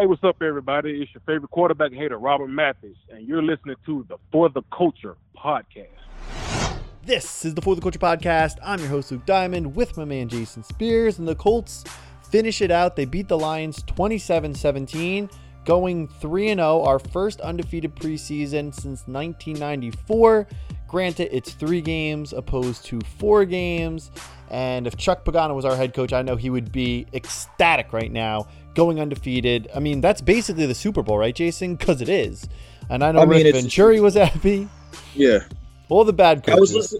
Hey, what's up, everybody? It's your favorite quarterback hater, Robert Mathis, and you're listening to the For the Culture podcast. This is the For the Culture podcast. I'm your host, Luke Diamond, with my man Jason Spears, and the Colts finish it out. They beat the Lions 27 17, going 3 0, our first undefeated preseason since 1994. Granted, it's three games opposed to four games. And if Chuck Pagano was our head coach, I know he would be ecstatic right now going undefeated. I mean, that's basically the Super Bowl, right, Jason? Because it is. And I know I mean, Rick Venturi was happy. Yeah. All the bad coaches. I was.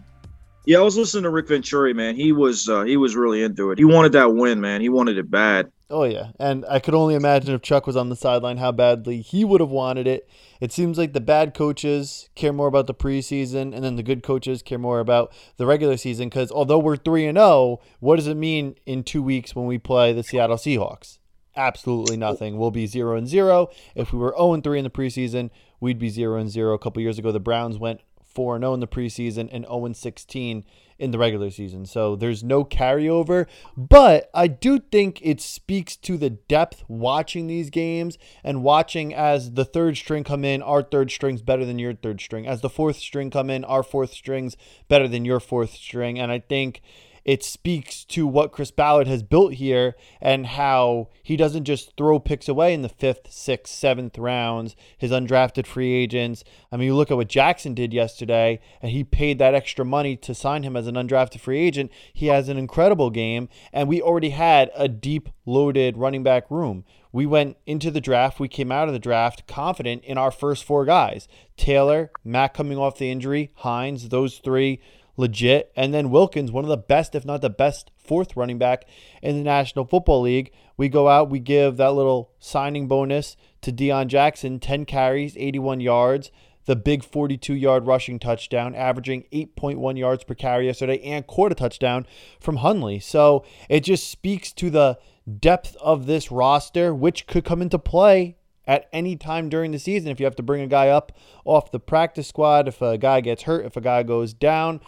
Yeah, I was listening to Rick Venturi, man. He was uh, he was really into it. He wanted that win, man. He wanted it bad. Oh yeah, and I could only imagine if Chuck was on the sideline how badly he would have wanted it. It seems like the bad coaches care more about the preseason, and then the good coaches care more about the regular season. Because although we're three and zero, oh, what does it mean in two weeks when we play the Seattle Seahawks? Absolutely nothing. We'll be zero and zero. If we were zero and three in the preseason, we'd be zero and zero. A couple years ago, the Browns went four and zero in the preseason and zero and sixteen in the regular season. So there's no carryover, but I do think it speaks to the depth watching these games and watching as the third string come in, our third string's better than your third string. As the fourth string come in, our fourth string's better than your fourth string. And I think it speaks to what Chris Ballard has built here and how he doesn't just throw picks away in the fifth, sixth, seventh rounds, his undrafted free agents. I mean, you look at what Jackson did yesterday, and he paid that extra money to sign him as an undrafted free agent. He has an incredible game, and we already had a deep, loaded running back room. We went into the draft, we came out of the draft confident in our first four guys Taylor, Mack coming off the injury, Hines, those three legit. And then Wilkins, one of the best, if not the best, fourth running back in the National Football League. We go out, we give that little signing bonus to Deon Jackson 10 carries, 81 yards, the big 42 yard rushing touchdown, averaging 8.1 yards per carry yesterday, and quarter touchdown from Hundley. So it just speaks to the depth of this roster, which could come into play at any time during the season if you have to bring a guy up off the practice squad, if a guy gets hurt, if a guy goes down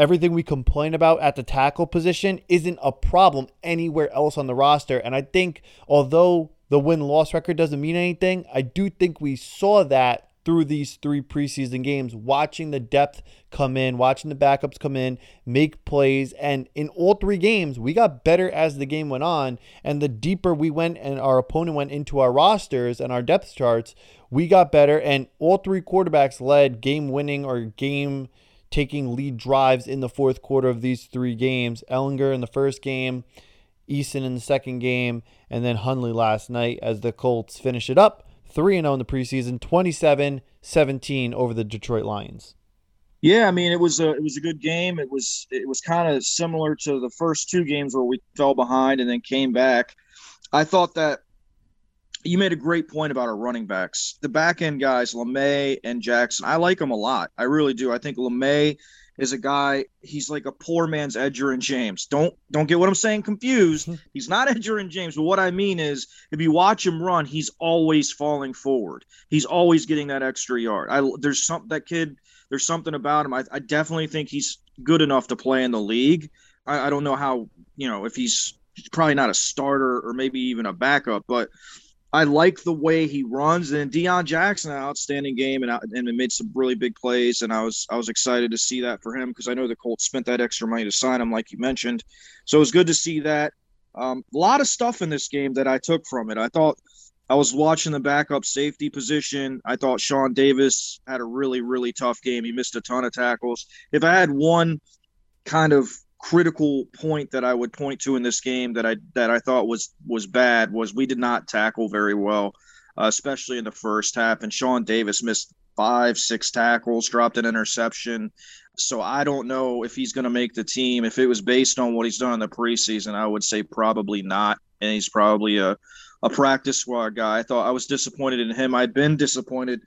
everything we complain about at the tackle position isn't a problem anywhere else on the roster. And I think, although the win loss record doesn't mean anything, I do think we saw that through these three preseason games, watching the depth come in, watching the backups come in, make plays. And in all three games, we got better as the game went on. And the deeper we went and our opponent went into our rosters and our depth charts, we got better. And all three quarterbacks led game winning or game taking lead drives in the fourth quarter of these three games. Ehlinger in the first game, Eason in the second game, and then Hundley last night as the Colts finish it up 3 0 in the preseason, 27 17 over the Detroit Lions. Yeah, I mean it was a it was a good game. It was it was kind of similar to the first two games where we fell behind and then came back. I thought that you made a great point about our running backs. The back end guys, LeMay and Jackson, I like them a lot. I really do. I think LeMay is a guy. He's like a poor man's Edgerrin James. Don't don't get what I'm saying confused. Hmm. He's not Edgerrin James, but what I mean is, if you watch him run, he's always falling forward. He's always getting that extra yard. I there's some that kid. There's something about him. I, I definitely think he's good enough to play in the league. I, I don't know how you know if he's probably not a starter or maybe even a backup, but I like the way he runs. And Deon Jackson, an outstanding game, and and made some really big plays. And I was I was excited to see that for him because I know the Colts spent that extra money to sign him, like you mentioned. So it was good to see that. Um, a lot of stuff in this game that I took from it. I thought I was watching the backup safety position. I thought Sean Davis had a really really tough game. He missed a ton of tackles. If I had one kind of critical point that I would point to in this game that I that I thought was was bad was we did not tackle very well, uh, especially in the first half. And Sean Davis missed five, six tackles, dropped an interception. So I don't know if he's going to make the team. If it was based on what he's done in the preseason, I would say probably not. And he's probably a a practice squad guy. I thought I was disappointed in him. I'd been disappointed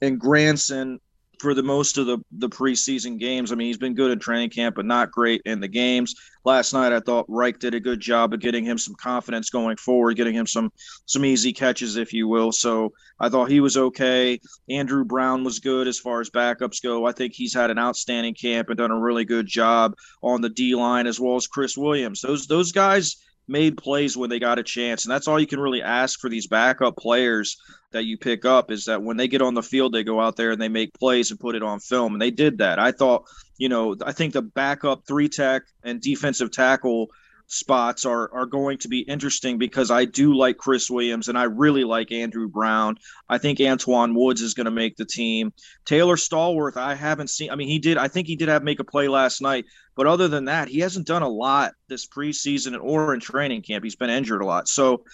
in Granson for the most of the the preseason games. I mean, he's been good in training camp, but not great in the games. Last night, I thought Reich did a good job of getting him some confidence going forward, getting him some some easy catches, if you will. So I thought he was okay. Andrew Brown was good as far as backups go. I think he's had an outstanding camp and done a really good job on the D line as well as Chris Williams. Those those guys made plays when they got a chance. And that's all you can really ask for these backup players that you pick up is that when they get on the field, they go out there and they make plays and put it on film. And they did that. I thought, you know, I think the backup three tech and defensive tackle spots are are going to be interesting because I do like Chris Williams and I really like Andrew Brown. I think Antwaun Woods is going to make the team. Taylor Stallworth, I haven't seen. I mean, he did. I think he did have make a play last night, but other than that, he hasn't done a lot this preseason or in training camp. He's been injured a lot, so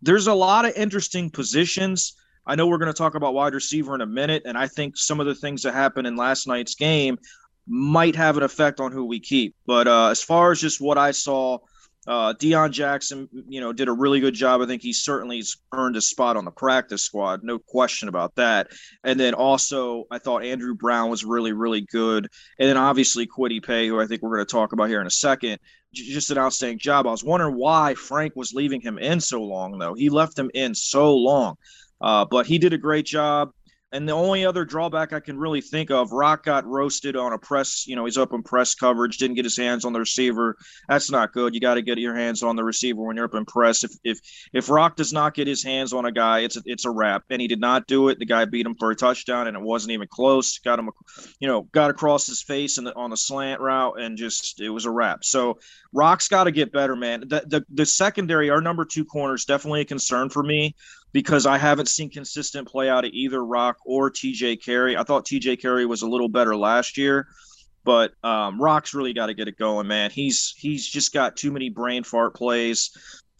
there's a lot of interesting positions. I know we're going to talk about wide receiver in a minute, and I think some of the things that happened in last night's game might have an effect on who we keep. But uh, as far as just what I saw uh, Deon Jackson, you know, did a really good job. I think he certainly earned a spot on the practice squad, no question about that. And then also, I thought Andrew Brown was really, really good. And then obviously Kwity Paye, who I think we're going to talk about here in a second, just an outstanding job. I was wondering why Frank was leaving him in so long, though. He left him in so long, uh, but he did a great job. And the only other drawback I can really think of, Rock got roasted on a press, you know, he's up in press coverage, didn't get his hands on the receiver. That's not good. You got to get your hands on the receiver when you're up in press. If if if Rock does not get his hands on a guy, it's a, it's a wrap. And he did not do it. The guy beat him for a touchdown, and it wasn't even close. Got him, you know, got across his face and on the slant route, and just it was a wrap. So Rock's got to get better, man. The, the the secondary, our number two corner is definitely a concern for me because I haven't seen consistent play out of either Rock or TJ Carrie. I thought TJ Carrie was a little better last year, but um, Rock's really got to get it going, man. He's he's just got too many brain fart plays.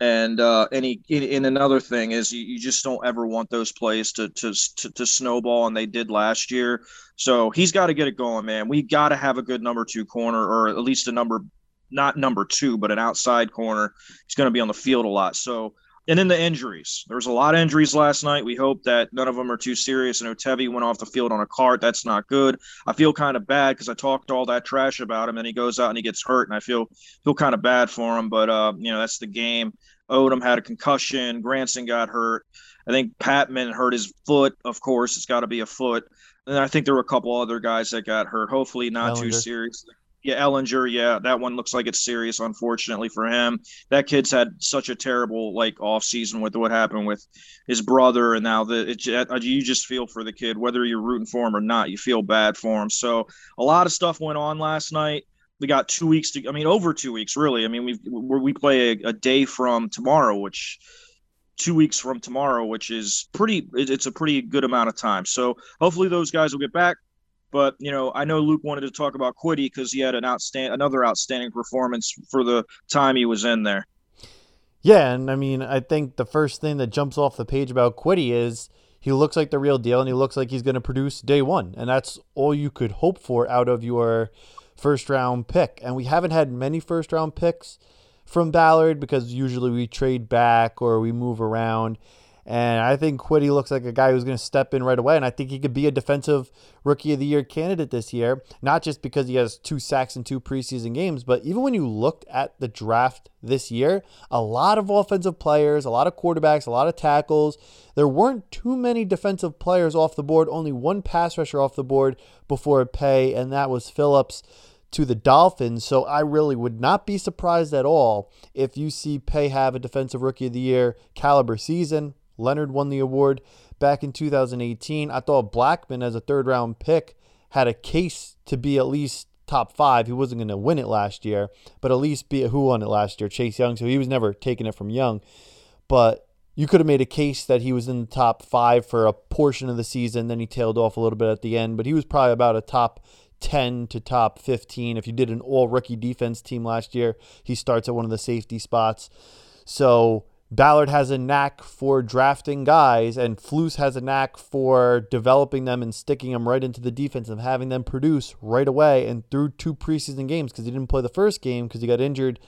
And uh, and he and another thing is you, you just don't ever want those plays to, to to to snowball, and they did last year. So he's got to get it going, man. We got to have a good number two corner, or at least a number, not number two, but an outside corner. He's going to be on the field a lot. So and then the injuries. There was a lot of injuries last night. We hope that none of them are too serious. And Otevi went off the field on a cart. That's not good. I feel kind of bad because I talked all that trash about him, and he goes out and he gets hurt, and I feel feel kind of bad for him. But uh, you know, that's the game. Odum had a concussion. Granson got hurt. I think Patmon hurt his foot. Of course, it's got to be a foot. And I think there were a couple other guys that got hurt. Hopefully, not Ehlinger. too serious. Yeah, Ehlinger. Yeah, that one looks like it's serious. Unfortunately for him, that kid's had such a terrible like off season with what happened with his brother, and now that it, uh, you just feel for the kid, whether you're rooting for him or not. You feel bad for him. So a lot of stuff went on last night. We got two weeks to. I mean, over two weeks, really. I mean, we we play a, a day from tomorrow, which two weeks from tomorrow, which is pretty. It's a pretty good amount of time. So hopefully those guys will get back. But you know, I know Luke wanted to talk about Kwity because he had an outstanding, another outstanding performance for the time he was in there. Yeah, and I mean, I think the first thing that jumps off the page about Kwity is he looks like the real deal, and he looks like he's going to produce day one, and that's all you could hope for out of your first round pick. And we haven't had many first round picks from Ballard because usually we trade back or we move around. And I think Kwity looks like a guy who's going to step in right away. And I think he could be a defensive rookie of the year candidate this year, not just because he has two sacks in two preseason games, but even when you looked at the draft this year, a lot of offensive players, a lot of quarterbacks, a lot of tackles. There weren't too many defensive players off the board, only one pass rusher off the board before Paye, and that was Phillips to the Dolphins. So I really would not be surprised at all if you see Paye have a defensive rookie of the year caliber season. Leonard won the award back in 2018. I thought Blackmon, as a third round pick, had a case to be at least top five. He wasn't going to win it last year, but at least be who won it last year? Chase Young. So he was never taking it from Young. But you could have made a case that he was in the top five for a portion of the season. Then he tailed off a little bit at the end, but he was probably about a top 10 to top 15. If you did an all rookie defense team last year, he starts at one of the safety spots. So Ballard has a knack for drafting guys, and Flus has a knack for developing them and sticking them right into the defense and having them produce right away. And through two preseason games, because he didn't play the first game because he got injured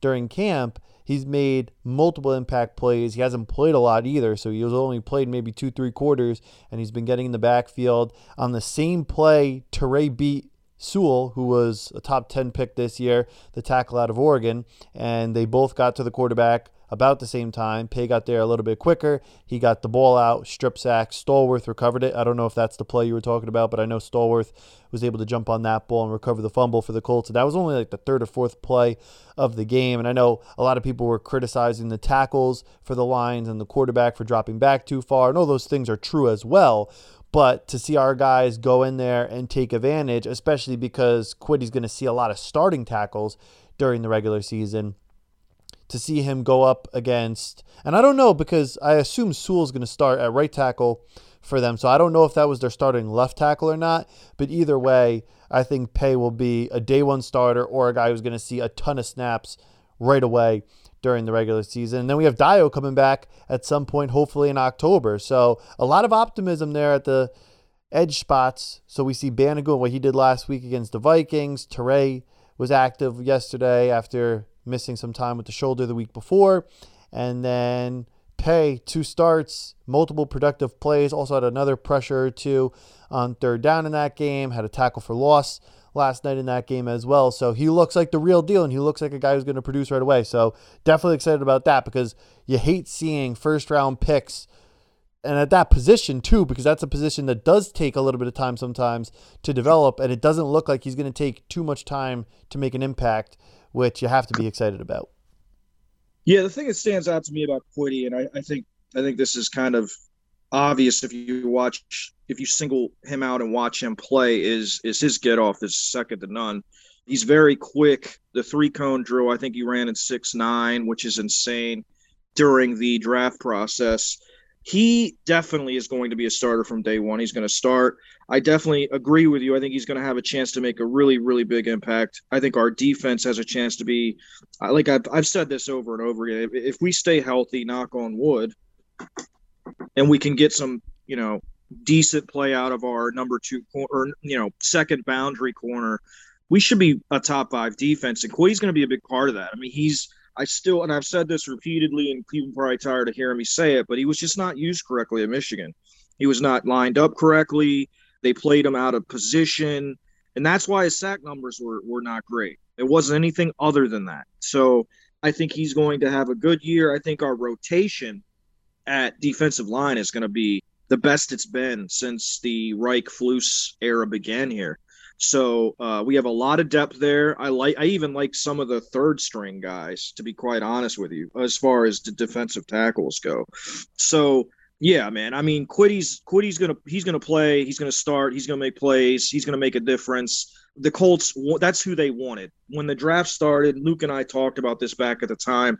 during camp, he's made multiple impact plays. He hasn't played a lot either, so he was only played maybe two, three quarters, and he's been getting in the backfield. On the same play, Turay beat Sewell, who was a top 10 pick this year, the tackle out of Oregon, and they both got to the quarterback about the same time. Paye got there a little bit quicker. He got the ball out, strip sack. Stallworth recovered it. I don't know if that's the play you were talking about, but I know Stallworth was able to jump on that ball and recover the fumble for the Colts. And that was only like the third or fourth play of the game. And I know a lot of people were criticizing the tackles for the Lions and the quarterback for dropping back too far. And all those things are true as well. But to see our guys go in there and take advantage, especially because Kwity's going to see a lot of starting tackles during the regular season, to see him go up against, and I don't know because I assume Sewell's going to start at right tackle for them. So I don't know if that was their starting left tackle or not. But either way, I think Paye will be a day one starter or a guy who's going to see a ton of snaps right away during the regular season. And then we have Dio coming back at some point, hopefully in October. So a lot of optimism there at the edge spots. So we see Banogu what he did last week against the Vikings. Turay was active yesterday after missing some time with the shoulder the week before. And then Paye, two starts, multiple productive plays, also had another pressure or two on third down in that game, had a tackle for loss last night in that game as well. So he looks like the real deal and he looks like a guy who's going to produce right away. So definitely excited about that because you hate seeing first round picks and at that position too because that's a position that does take a little bit of time sometimes to develop and it doesn't look like he's going to take too much time to make an impact which you have to be excited about yeah the thing that stands out to me about Kwity and I, I think i think this is kind of obvious if you watch if you single him out and watch him play is is his get off is second to none. He's very quick. The three cone drill, I think he ran in six nine, which is insane during the draft process. He definitely is going to be a starter from day one. He's going to start. I definitely agree with you. I think he's going to have a chance to make a really, really big impact. I think our defense has a chance to be, like I've, I've said this over and over again. If, we stay healthy, knock on wood, and we can get some, you know, decent play out of our number two or you know second boundary corner, we should be a top five defense. And Kwity's going to be a big part of that. I mean, he's I still and I've said this repeatedly, and people probably tired of hearing me say it, but he was just not used correctly at Michigan. He was not lined up correctly. They played him out of position, and that's why his sack numbers were were not great. It wasn't anything other than that. So I think he's going to have a good year. I think our rotation at defensive line is going to be the best it's been since the Reich Flus era began here. So uh, we have a lot of depth there. I like. I even like some of the third string guys, to be quite honest with you, as far as the defensive tackles go. So yeah, man. I mean, Kwity's Kwity's gonna he's gonna play. He's gonna start. He's gonna make plays. He's gonna make a difference. The Colts. That's who they wanted when the draft started. Luke and I talked about this back at the time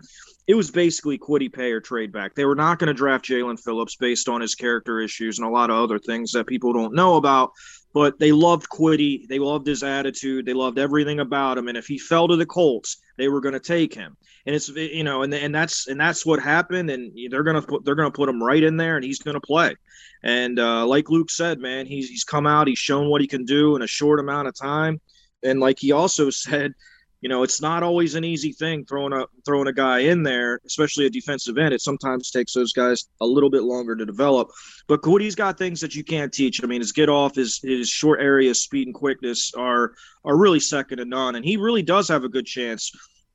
it was basically Kwity Paye or trade back. They were not going to draft Jaelan Phillips based on his character issues and a lot of other things that people don't know about. But they loved Kwity. They loved his attitude. They loved everything about him. And if he fell to the Colts, they were going to take him. And it's you know, and and that's and that's what happened. And they're gonna put they're gonna put him right in there, and he's gonna play. And uh, like Luke said, man, he's he's come out. He's shown what he can do in a short amount of time. And like he also said, you know, it's not always an easy thing throwing a throwing a guy in there, especially a defensive end. It sometimes takes those guys a little bit longer to develop. But Kwity's got things that you can't teach. I mean, his get off, his his short area speed and quickness are are really second to none, and he really does have a good chance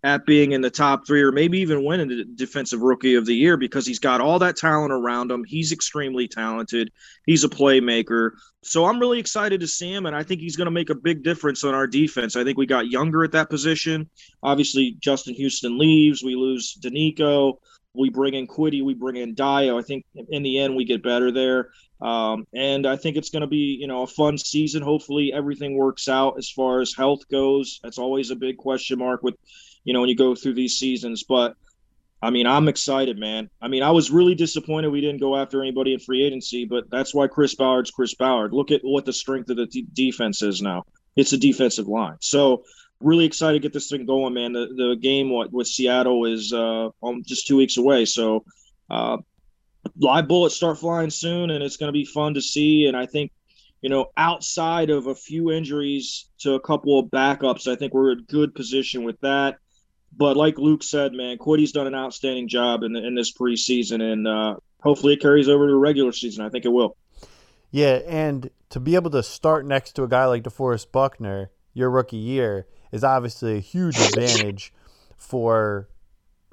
at being in the top three or maybe even winning the defensive rookie of the year because he's got all that talent around him. He's extremely talented. He's a playmaker. So I'm really excited to see him, and I think he's going to make a big difference on our defense. I think we got younger at that position. Obviously, Justin Houston leaves. We lose Denico. We bring in Kwity. We bring in Dio. I think in the end we get better there. Um, and I think it's going to be, you know, a fun season. Hopefully everything works out as far as health goes. That's always a big question mark with you know, when you go through these seasons. But I mean, I'm excited, man. I mean, I was really disappointed we didn't go after anybody in free agency, but that's why Chris Ballard's Chris Ballard. Look at what the strength of the defense is now. It's a defensive line. So really excited to get this thing going, man. The the game what with Seattle is uh um, just two weeks away. So uh live bullets start flying soon and it's gonna be fun to see. And I think you know, outside of a few injuries to a couple of backups, I think we're in good position with that. But like Luke said, man, Kwity's done an outstanding job in, in this preseason, and uh, hopefully it carries over to the regular season. I think it will. Yeah, and to be able to start next to a guy like DeForest Buckner, your rookie year, is obviously a huge advantage for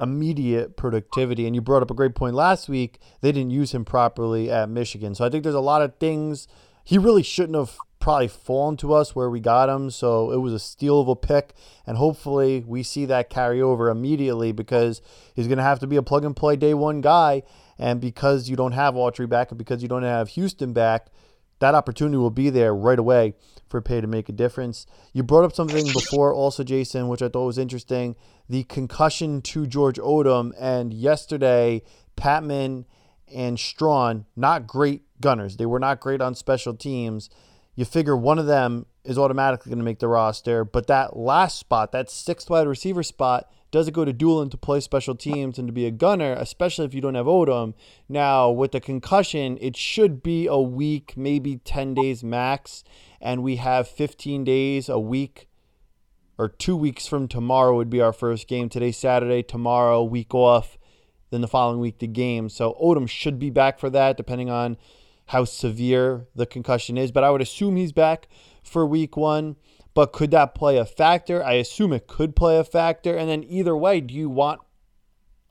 immediate productivity. And you brought up a great point last week. They didn't use him properly at Michigan. So I think there's a lot of things he really shouldn't have probably fallen to us where we got him. So it was a steal of a pick. And hopefully we see that carry over immediately because he's going to have to be a plug and play day one guy. And because you don't have Autry back and because you don't have Houston back, that opportunity will be there right away for Paye to make a difference. You brought up something before, also, Jason, which I thought was interesting the concussion to George Odum. And yesterday, Patmon and Strachan, not great gunners. They were not great on special teams. You figure one of them is automatically going to make the roster, but that last spot, that sixth wide receiver spot, does it go to Dulin to play special teams and to be a gunner, especially if you don't have Odum? Now, with the concussion, it should be a week, maybe 10 days max, and we have 15 days, a week, or two weeks from tomorrow would be our first game. Today, Saturday, tomorrow, week off, then the following week, the game. So Odum should be back for that, depending on how severe the concussion is, but I would assume he's back for week one. But could that play a factor? I assume it could play a factor. And then either way, do you want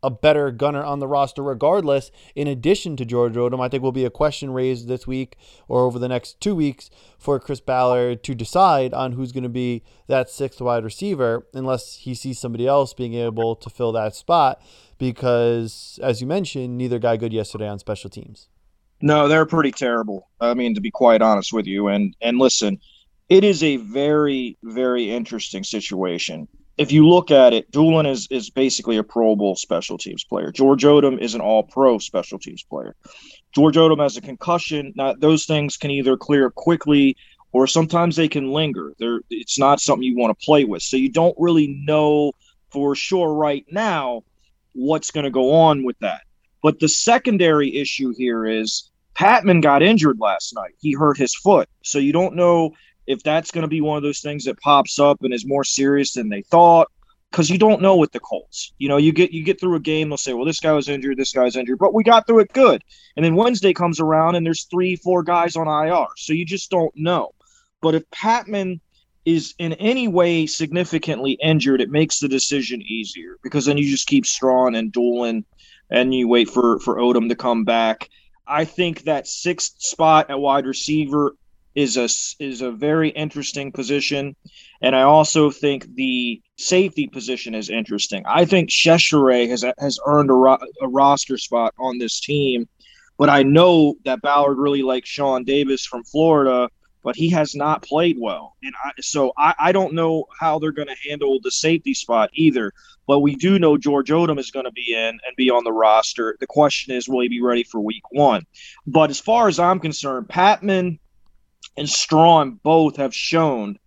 a better gunner on the roster regardless, in addition to George Odum? I think will be a question raised this week or over the next two weeks for Chris Ballard to decide on who's going to be that sixth wide receiver, unless he sees somebody else being able to fill that spot. Because, as you mentioned, neither guy good yesterday on special teams. No, they're pretty terrible. I mean, to be quite honest with you, and and listen, it is a very, very interesting situation. If you look at it, Dulin is is basically a Pro Bowl special teams player. George Odum is an All Pro special teams player. George Odum has a concussion. Now, those things can either clear quickly or sometimes they can linger. They're, it's not something you want to play with. So you don't really know for sure right now what's going to go on with that. But the secondary issue here is Patmon got injured last night. He hurt his foot. So you don't know if that's going to be one of those things that pops up and is more serious than they thought because you don't know with the Colts. You know, you get you get through a game, they'll say, "Well, this guy was injured, this guy's injured," but we got through it good. And then Wednesday comes around and there's three, four guys on IR, so you just don't know. But if Patmon is in any way significantly injured, it makes the decision easier because then you just keep Strachan and Dulin, and you wait for for Odum to come back. I think that sixth spot at wide receiver is a is a very interesting position, and I also think the safety position is interesting. I think Chechere has has earned a, ro- a roster spot on this team, but I know that Ballard really likes Sean Davis from Florida, but he has not played well, and I, so I, I don't know how they're going to handle the safety spot either. But we do know George Odum is going to be in and be on the roster. The question is, will he be ready for Week One? But as far as I'm concerned, Patmon and Strachan both have shown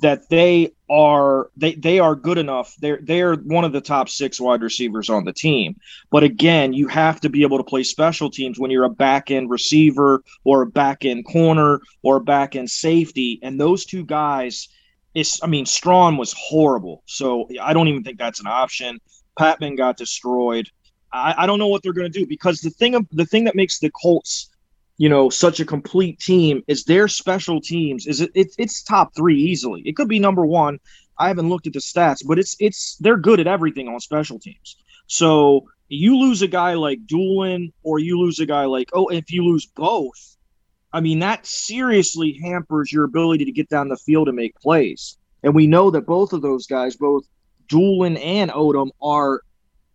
that they are they they are good enough. They're they're one of the top six wide receivers on the team. But again, you have to be able to play special teams when you're a back end receiver or a back end corner or a back end safety. And those two guys is I mean, Strachan was horrible. So I don't even think that's an option. Patmon got destroyed. I, I don't know what they're gonna do because the thing of the thing that makes the Colts you know, such a complete team is their special teams is it, it, it's top three easily. It could be number one. I haven't looked at the stats, but it's it's they're good at everything on special teams. So you lose a guy like Dulin or you lose a guy like oh, if you lose both, I mean that seriously hampers your ability to get down the field and make plays. And we know that both of those guys, both Dulin and Odum, are,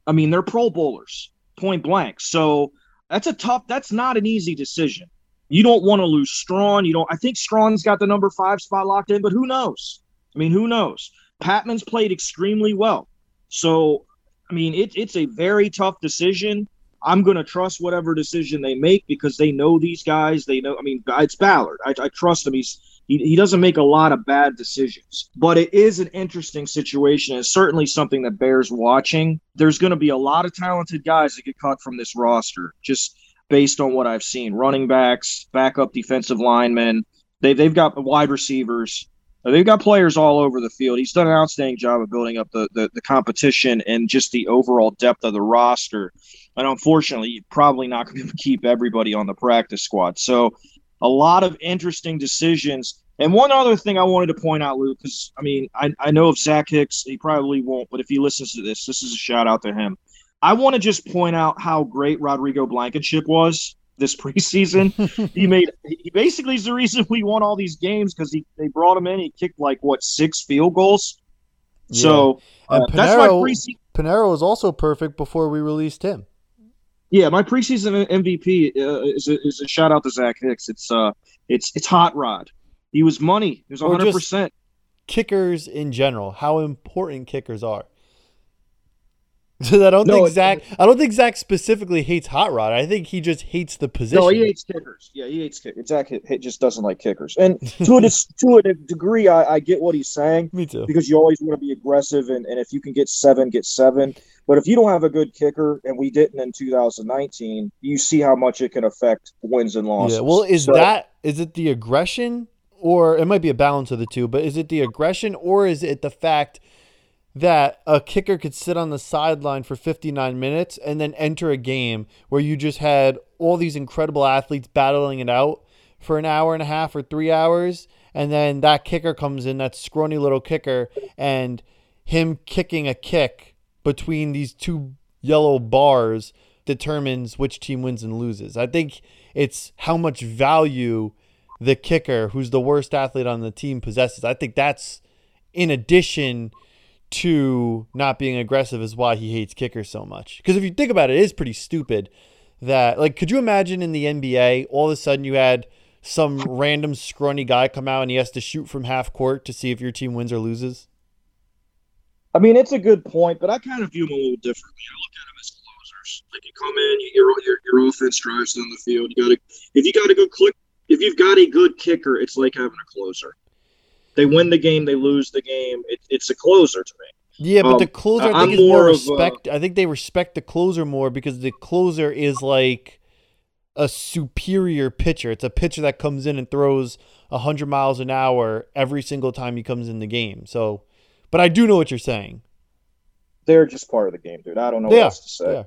I mean, they're Pro Bowlers, point blank. So that's a tough. That's not an easy decision. You don't want to lose Strachan. You don't. I think Strachan's got the number five spot locked in, but who knows? I mean, who knows? Patmon's played extremely well, so I mean, it, it's a very tough decision. I'm going to trust whatever decision they make because they know these guys. They know. I mean, it's Ballard. I, I trust him. He's he, he doesn't make a lot of bad decisions, but it is an interesting situation. It's certainly something that bears watching. There's going to be a lot of talented guys that get cut from this roster, just based on what I've seen. Running backs, backup defensive linemen. They, they've got wide receivers. They've got players all over the field. He's done an outstanding job of building up the, the, the competition and just the overall depth of the roster. And unfortunately, you're probably not going to keep everybody on the practice squad. So a lot of interesting decisions. And one other thing I wanted to point out, Luke, because I mean, I, I know of Zach Hicks, he probably won't, but if he listens to this, this is a shout out to him. I want to just point out how great Rodrigo Blankenship was this preseason. he made he basically is the reason we won all these games because he they brought him in. He kicked like what six field goals. Yeah. So uh, that's my preseason. Was also perfect before we released him. Yeah, my preseason MVP uh, is, a, is a shout out to Zach Hicks. It's uh, it's it's hot rod. He was money. He was 100. percent Kickers in general, how important kickers are. I don't no, think Zach. I don't think Zach specifically hates Hot Rod. I think he just hates the position. No, he hates kickers. Yeah, he hates kickers. Zach just doesn't like kickers. And to a to a degree, I, I, get what he's saying. Me too. Because you always want to be aggressive, and, and if you can get seven, get seven. But if you don't have a good kicker, and we didn't in 2019, you see how much it can affect wins and losses. Yeah. Well, is so, that is it the aggression, or it might be a balance of the two? But is it the aggression, or is it the fact? That a kicker could sit on the sideline for 59 minutes and then enter a game where you just had all these incredible athletes battling it out for an hour and a half or three hours. And then that kicker comes in, that scrawny little kicker, and him kicking a kick between these two yellow bars determines which team wins and loses. I think it's how much value the kicker, who's the worst athlete on the team, possesses. I think that's in addition to not being aggressive is why he hates kickers so much. Because if you think about it, it is pretty stupid that like could you imagine in the NBA all of a sudden you had some random scrawny guy come out and he has to shoot from half court to see if your team wins or loses? I mean, it's a good point, but I kind of view them a little differently. I look at them as closers. Like you come in, you, your your your offense drives down the field. You got to if you got a good click, if you've got a good kicker, it's like having a closer. They win the game, they lose the game. It, it's a closer to me. Yeah, but um, the closer I think I'm is more, more respect. A, I think they respect the closer more because the closer is like a superior pitcher. It's a pitcher that comes in and throws hundred miles an hour every single time he comes in the game. So, but I do know what you're saying. They're just part of the game, dude. I don't know what else to say.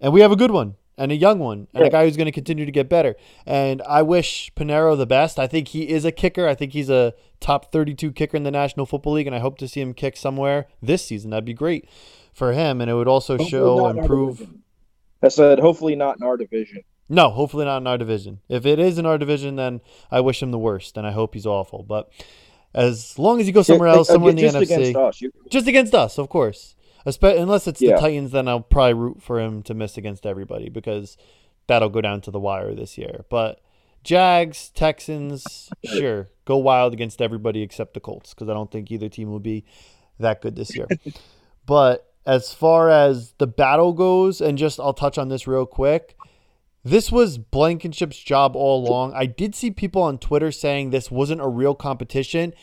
And we have a good one and a young one and yeah. a guy who's going to continue to get better. And I wish Pineiro the best. I think he is a kicker. I think he's a top 32 kicker in the National Football League, and I hope to see him kick somewhere this season. That'd be great for him, and it would also hopefully show and prove. I said, hopefully not in our division. No, hopefully not in our division. If it is in our division, then I wish him the worst, and I hope he's awful. But as long as he goes somewhere else, somewhere in uh, the NFC, against us, you... just against us, of course unless it's yeah. the Titans, then I'll probably root for him to miss against everybody because that'll go down to the wire this year. But Jags, Texans, sure, go wild against everybody except the Colts because I don't think either team will be that good this year. but as far as the battle goes, and just I'll touch on this real quick. This was Blankenship's job all along. I did see people on Twitter saying this wasn't a real competition.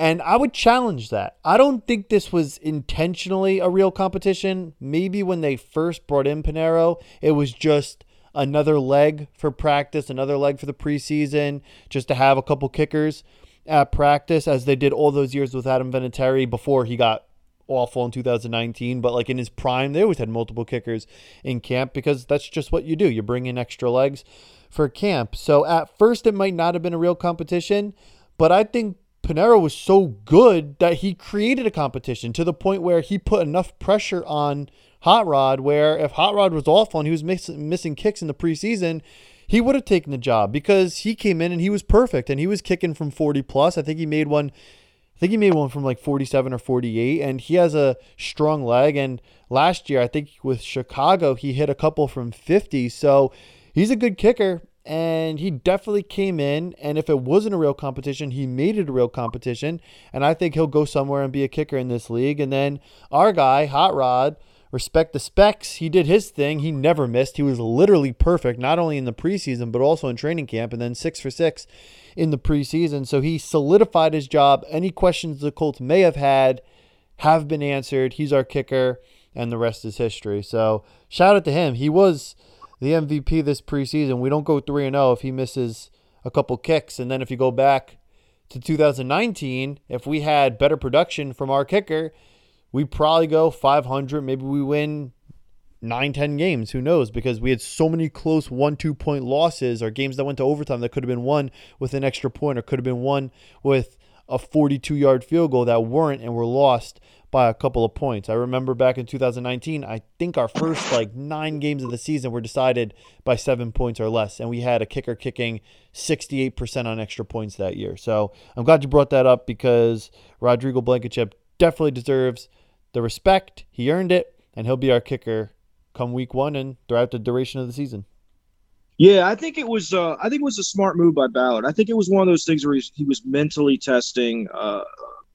And I would challenge that. I don't think this was intentionally a real competition. Maybe when they first brought in Pineiro, it was just another leg for practice, another leg for the preseason, just to have a couple kickers at practice, as they did all those years with Adam Vinatieri before he got awful in 2019. But like in his prime, they always had multiple kickers in camp because that's just what you do. You bring in extra legs for camp. So at first, it might not have been a real competition, but I think Pineiro was so good that he created a competition to the point where he put enough pressure on Hot Rod. Where if Hot Rod was awful and he was miss- missing kicks in the preseason, he would have taken the job because he came in and he was perfect and he was kicking from 40 plus. I think he made one. I think he made one from like 47 or 48, and he has a strong leg. And last year, I think with Chicago, he hit a couple from 50. So he's a good kicker and he definitely came in and if it wasn't a real competition he made it a real competition and i think he'll go somewhere and be a kicker in this league. And then our guy hot rod respect the specs. He did his thing. He never missed. He was literally perfect not only in the preseason but also in training camp and then six for six in the preseason. So he solidified his job. Any questions the colts may have had have been answered. He's our kicker and the rest is history. So shout out to him. He was the MVP this preseason. We don't go 3 and 0 if he misses a couple kicks. And then if you go back to 2019, if we had better production from our kicker, we probably go 500. Maybe we win nine, ten games. Who knows? Because we had so many close one, two point losses or games that went to overtime that could have been won with an extra point or could have been won with a 42 yard field goal that weren't and were lost by a couple of points. I remember back in 2019, I think our first like nine games of the season were decided by seven points or less, and we had a kicker kicking 68% on extra points that year. So I'm glad you brought that up because Rodrigo Blankenship definitely deserves the respect. He earned it, and he'll be our kicker come week one and throughout the duration of the season. Yeah, I think it was. Uh, I think it was a smart move by Ballard. I think it was one of those things where he, was mentally testing uh,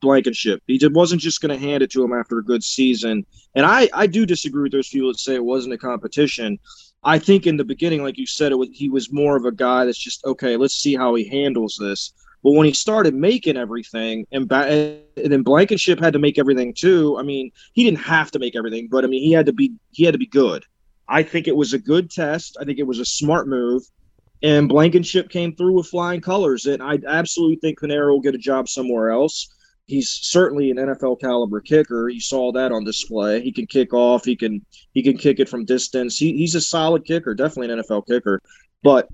Blankenship. He just wasn't just going to hand it to him after a good season. And I, I do disagree with those people that say it wasn't a competition. I think in the beginning, like you said, it was, he was more of a guy that's just okay. Let's see how he handles this. But when he started making everything, and, ba- and then Blankenship had to make everything too. I mean, he didn't have to make everything, but I mean, he had to be he had to be good. I think it was a good test. I think it was a smart move. And Blankenship came through with flying colors. And I absolutely think Piñeiro will get a job somewhere else he's certainly an NFL caliber kicker. You saw that on display. He can kick off. He can he can kick it from distance. He, he's a solid kicker, definitely an NFL kicker. But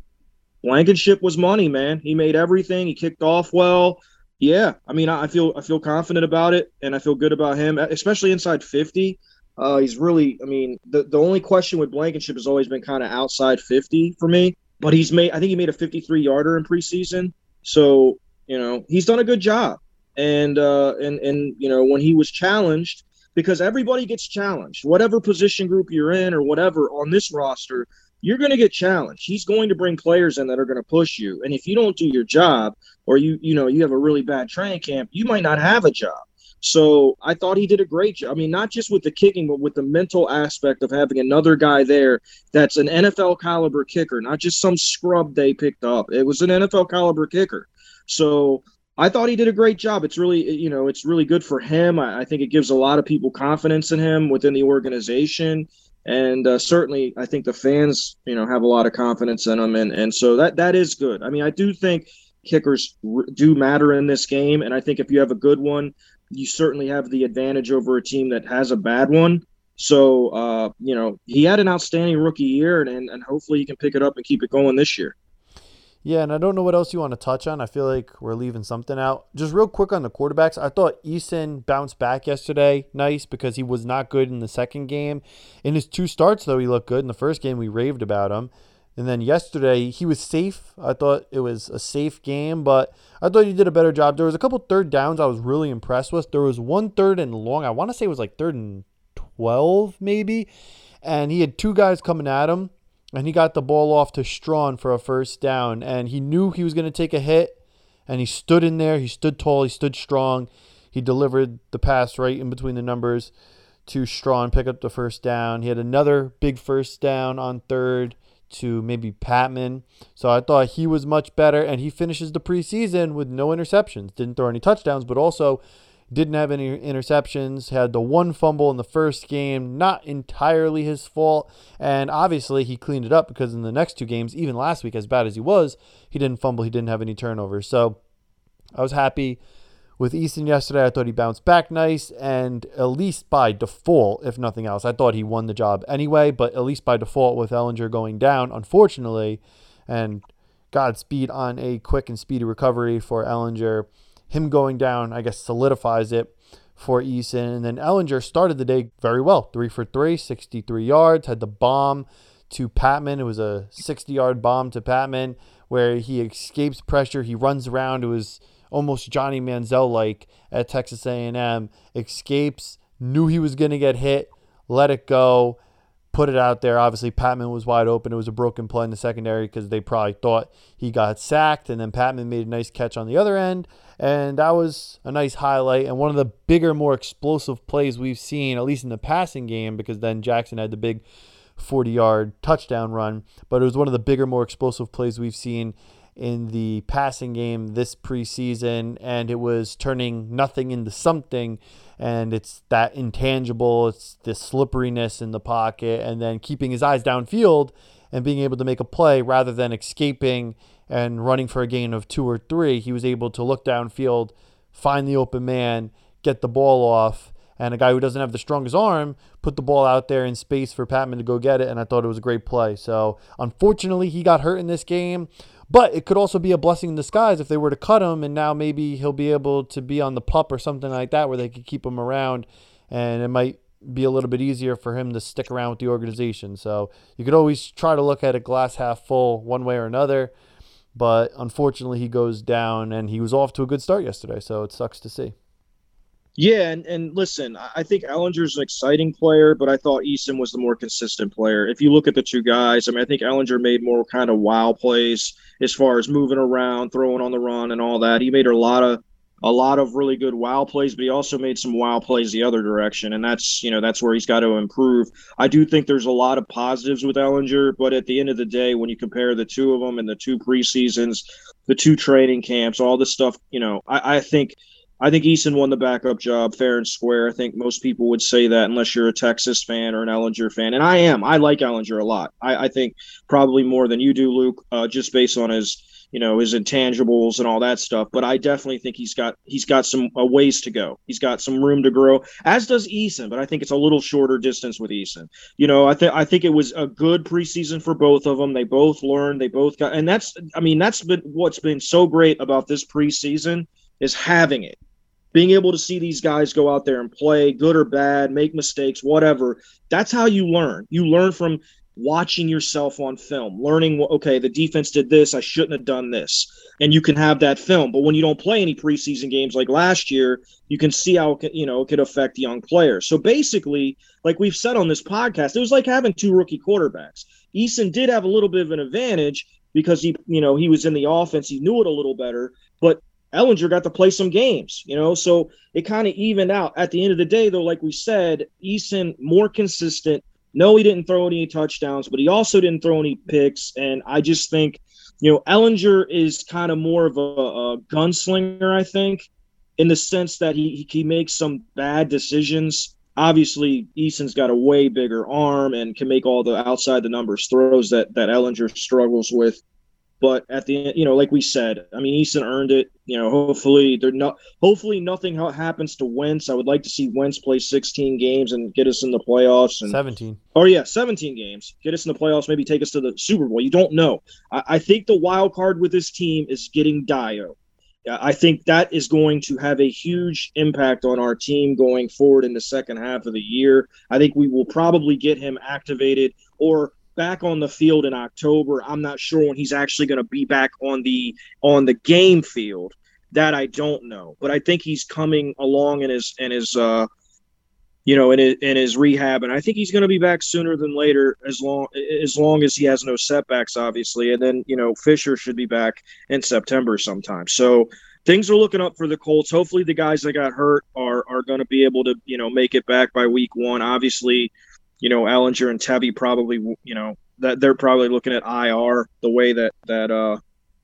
Blankenship was money, man. He made everything. He kicked off well. Yeah, I mean, I feel I feel confident about it, and I feel good about him, especially inside fifty. Uh, he's really, I mean, the the only question with Blankenship has always been kind of outside fifty for me. But he's made, I think he made a fifty-three yarder in preseason. So you know, he's done a good job and uh, and and you know when he was challenged because everybody gets challenged. Whatever position group you're in or whatever on this roster you're going to get challenged. He's going to bring players in that are going to push you. And if you don't do your job or you you know you have a really bad training camp you might not have a job. So i thought he did a great job i mean not just with the kicking but with the mental aspect of having another guy there that's an nfl caliber kicker not just some scrub they picked up. It was an nfl caliber kicker. So I thought he did a great job. It's really, you know, it's really good for him. I, I think it gives a lot of people confidence in him within the organization, and uh, certainly, I think the fans, you know, have a lot of confidence in him, and and so that that is good. I mean, I do think kickers r- do matter in this game, and I think if you have a good one, you certainly have the advantage over a team that has a bad one. So, uh, you know, he had an outstanding rookie year, and, and, and hopefully he can pick it up and keep it going this year. Yeah, and I don't know what else you want to touch on. I feel like we're leaving something out. Just real quick on the quarterbacks, I thought Eason bounced back yesterday, nice because he was not good in the second game. In his two starts, though, he looked good. In the first game, we raved about him. And then yesterday, he was safe. I thought it was a safe game, but I thought he did a better job. There was a couple third downs I was really impressed with. There was one third and long. I want to say it was like third and 12, maybe. And he had two guys coming at him and he got the ball off to Strachan for a first down. And he knew he was going to take a hit, and he stood in there. He stood tall. He stood strong. He delivered the pass right in between the numbers to Strachan, pick up the first down. He had another big first down on third to maybe Patmon. So I thought he was much better, and he finishes the preseason with no interceptions. Didn't throw any touchdowns, but also didn't have any interceptions, had the one fumble in the first game, not entirely his fault. And obviously, he cleaned it up because in the next two games, even last week, as bad as he was, he didn't fumble, he didn't have any turnovers. So I was happy with Eason yesterday. I thought he bounced back nice, and at least by default, if nothing else, I thought he won the job anyway, but at least by default, with Ehlinger going down, unfortunately, and Godspeed on a quick and speedy recovery for Ehlinger him going down, I guess, solidifies it for Eason. And then Ehlinger started the day very well. Three for three, 63 yards, had the bomb to Patmon. It was a 60 yard bomb to Patmon where he escapes pressure. He runs around. It was almost Johnny Manziel like at Texas A&M. Escapes, knew he was going to get hit, let it go, put it out there. Obviously, Patmon was wide open. It was a broken play in the secondary because they probably thought he got sacked. And then Patmon made a nice catch on the other end. And that was a nice highlight and one of the bigger, more explosive plays we've seen, at least in the passing game, because then Jackson had the big 40 yard touchdown run. But it was one of the bigger, more explosive plays we've seen in the passing game this preseason. And it was turning nothing into something. And it's that intangible, it's the slipperiness in the pocket, and then keeping his eyes downfield and being able to make a play rather than escaping and running for a gain of two or three, he was able to look downfield, find the open man, get the ball off, and a guy who doesn't have the strongest arm put the ball out there in space for Patmon to go get it, and I thought it was a great play. So unfortunately, he got hurt in this game, but it could also be a blessing in disguise if they were to cut him, and now maybe he'll be able to be on the pup or something like that, where they could keep him around, and it might be a little bit easier for him to stick around with the organization. So you could always try to look at a glass half full one way or another. But unfortunately, he goes down, and he was off to a good start yesterday. So it sucks to see. Yeah, and, and listen, I think Ehlinger's an exciting player, but I thought Eason was the more consistent player. If you look at the two guys, I mean, I think Ehlinger made more kind of wow plays as far as moving around, throwing on the run, and all that. He made a lot of a lot of really good wow plays, but he also made some wow plays the other direction, and that's you know that's where he's got to improve. I do think there's a lot of positives with Ehlinger, but at the end of the day, when you compare the two of them and the two preseasons, the two training camps, all this stuff, you know, I, I think – I think Eason won the backup job fair and square. I think most people would say that unless you're a Texas fan or an Ehlinger fan. And I am. I like Ehlinger a lot. I, I think probably more than you do, Luke, uh, just based on his you know his intangibles and all that stuff but i definitely think he's got he's got some uh, ways to go he's got some room to grow as does eason but i think it's a little shorter distance with eason you know i think i think it was a good preseason for both of them they both learned they both got and that's i mean that's been what's been so great about this preseason is having it being able to see these guys go out there and play, good or bad, make mistakes, whatever. That's how you learn. You learn from watching yourself on film, learning, okay, the defense did this, I shouldn't have done this. And you can have that film. But when you don't play any preseason games like last year, you can see how it, you know, it could affect young players. So basically, like we've said on this podcast, it was like having two rookie quarterbacks. Eason did have a little bit of an advantage because he, you know, he was in the offense, he knew it a little better, but Ehlinger got to play some games, you know, so it kind of evened out. At the end of the day, though, like we said, Eason more consistent. No, he didn't throw any touchdowns, but he also didn't throw any picks. And I just think, you know, Ehlinger is kind of more of a, a gunslinger, I think, in the sense that he he makes some bad decisions. Obviously, Eason's got a way bigger arm and can make all the outside the numbers throws that that Ehlinger struggles with. But at the end, you know, like we said, I mean, Eason earned it. You know, hopefully they're not. Hopefully nothing happens to Wentz. I would like to see Wentz play 16 games and get us in the playoffs. And 17. Oh yeah, 17 games. Get us in the playoffs. Maybe take us to the Super Bowl. You don't know. I, I think the wild card with this team is getting Dio. I think that is going to have a huge impact on our team going forward in the second half of the year. I think we will probably get him activated or back on the field in October. I'm not sure when he's actually going to be back on the on the game field. That I don't know, but I think he's coming along in his in his uh, you know in his, in his rehab, and I think he's going to be back sooner than later, as long as long as he has no setbacks, obviously. And then you know Fisher should be back in September sometime. So things are looking up for the Colts. Hopefully, the guys that got hurt are are going to be able to you know make it back by week one. Obviously, you know, Ehlinger and Tevi probably, you know, that they're probably looking at IR the way that that uh